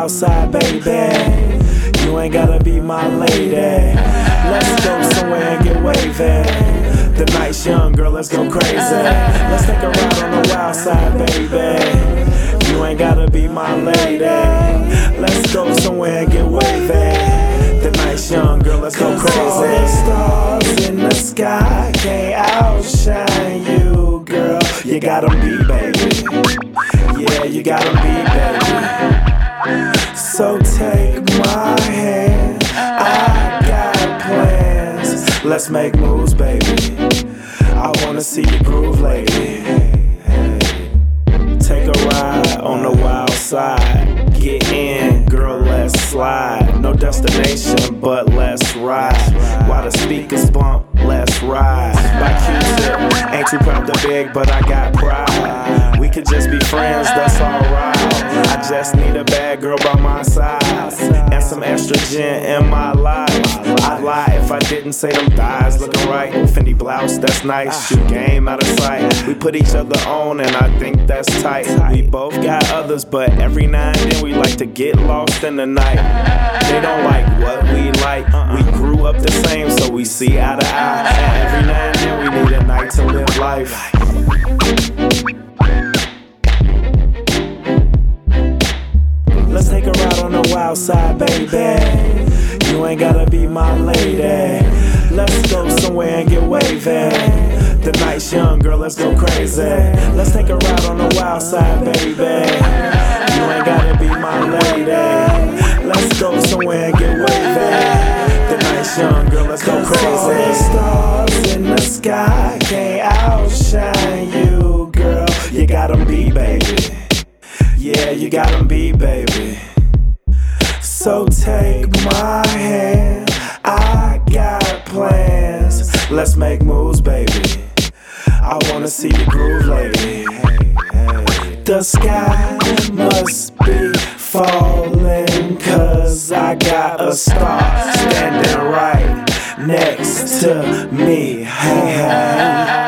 wild side, baby. You ain't gotta be my lady. Let's go somewhere and get wavy. The night's young, girl, let's go crazy. Let's take a ride on the wild side, baby. You ain't gotta be my lady. Let's go somewhere and get wavy. The night's young, girl, let's go crazy. All the stars in the sky can't outshine you, girl. You gotta be, baby. Yeah, you gotta be, baby. So take my hand. I got plans. Let's make moves, baby. I wanna see you groove, lady. Take a ride on the wild side. Get in, girl, let's slide. No destination, but let's ride. While the speakers bump, let's ride. By Q-Tip, ain't too proud to beg, but I got pride. We could just be friends, that's alright. I just need a bad girl by my side and some estrogen in my life. I'd lie if I didn't say them thighs looking right. Fendi blouse, that's nice. Shoot game out of sight. We put each other on, and I think that's tight. We both got others, but every now and then we like to get lost in the night. They don't like what we like. We grew up the same, so we see eye to eye. And every now and then we need a night to live life. Wild side, baby. You ain't gotta be my lady. Let's go somewhere and get wavy. The night's young, girl, let's go crazy. Let's take a ride on the wild side, baby. You ain't gotta be my lady. Let's go somewhere and get wavy. The night's young, girl, let's go crazy. All the stars in the sky can't outshine you, girl. You gotta be, baby. Yeah, you gotta be, baby. So take my hand, I got plans. Let's make moves, baby. I wanna see you groove, lady. The sky must be falling, cause I got a star standing right next to me. Hey, hey.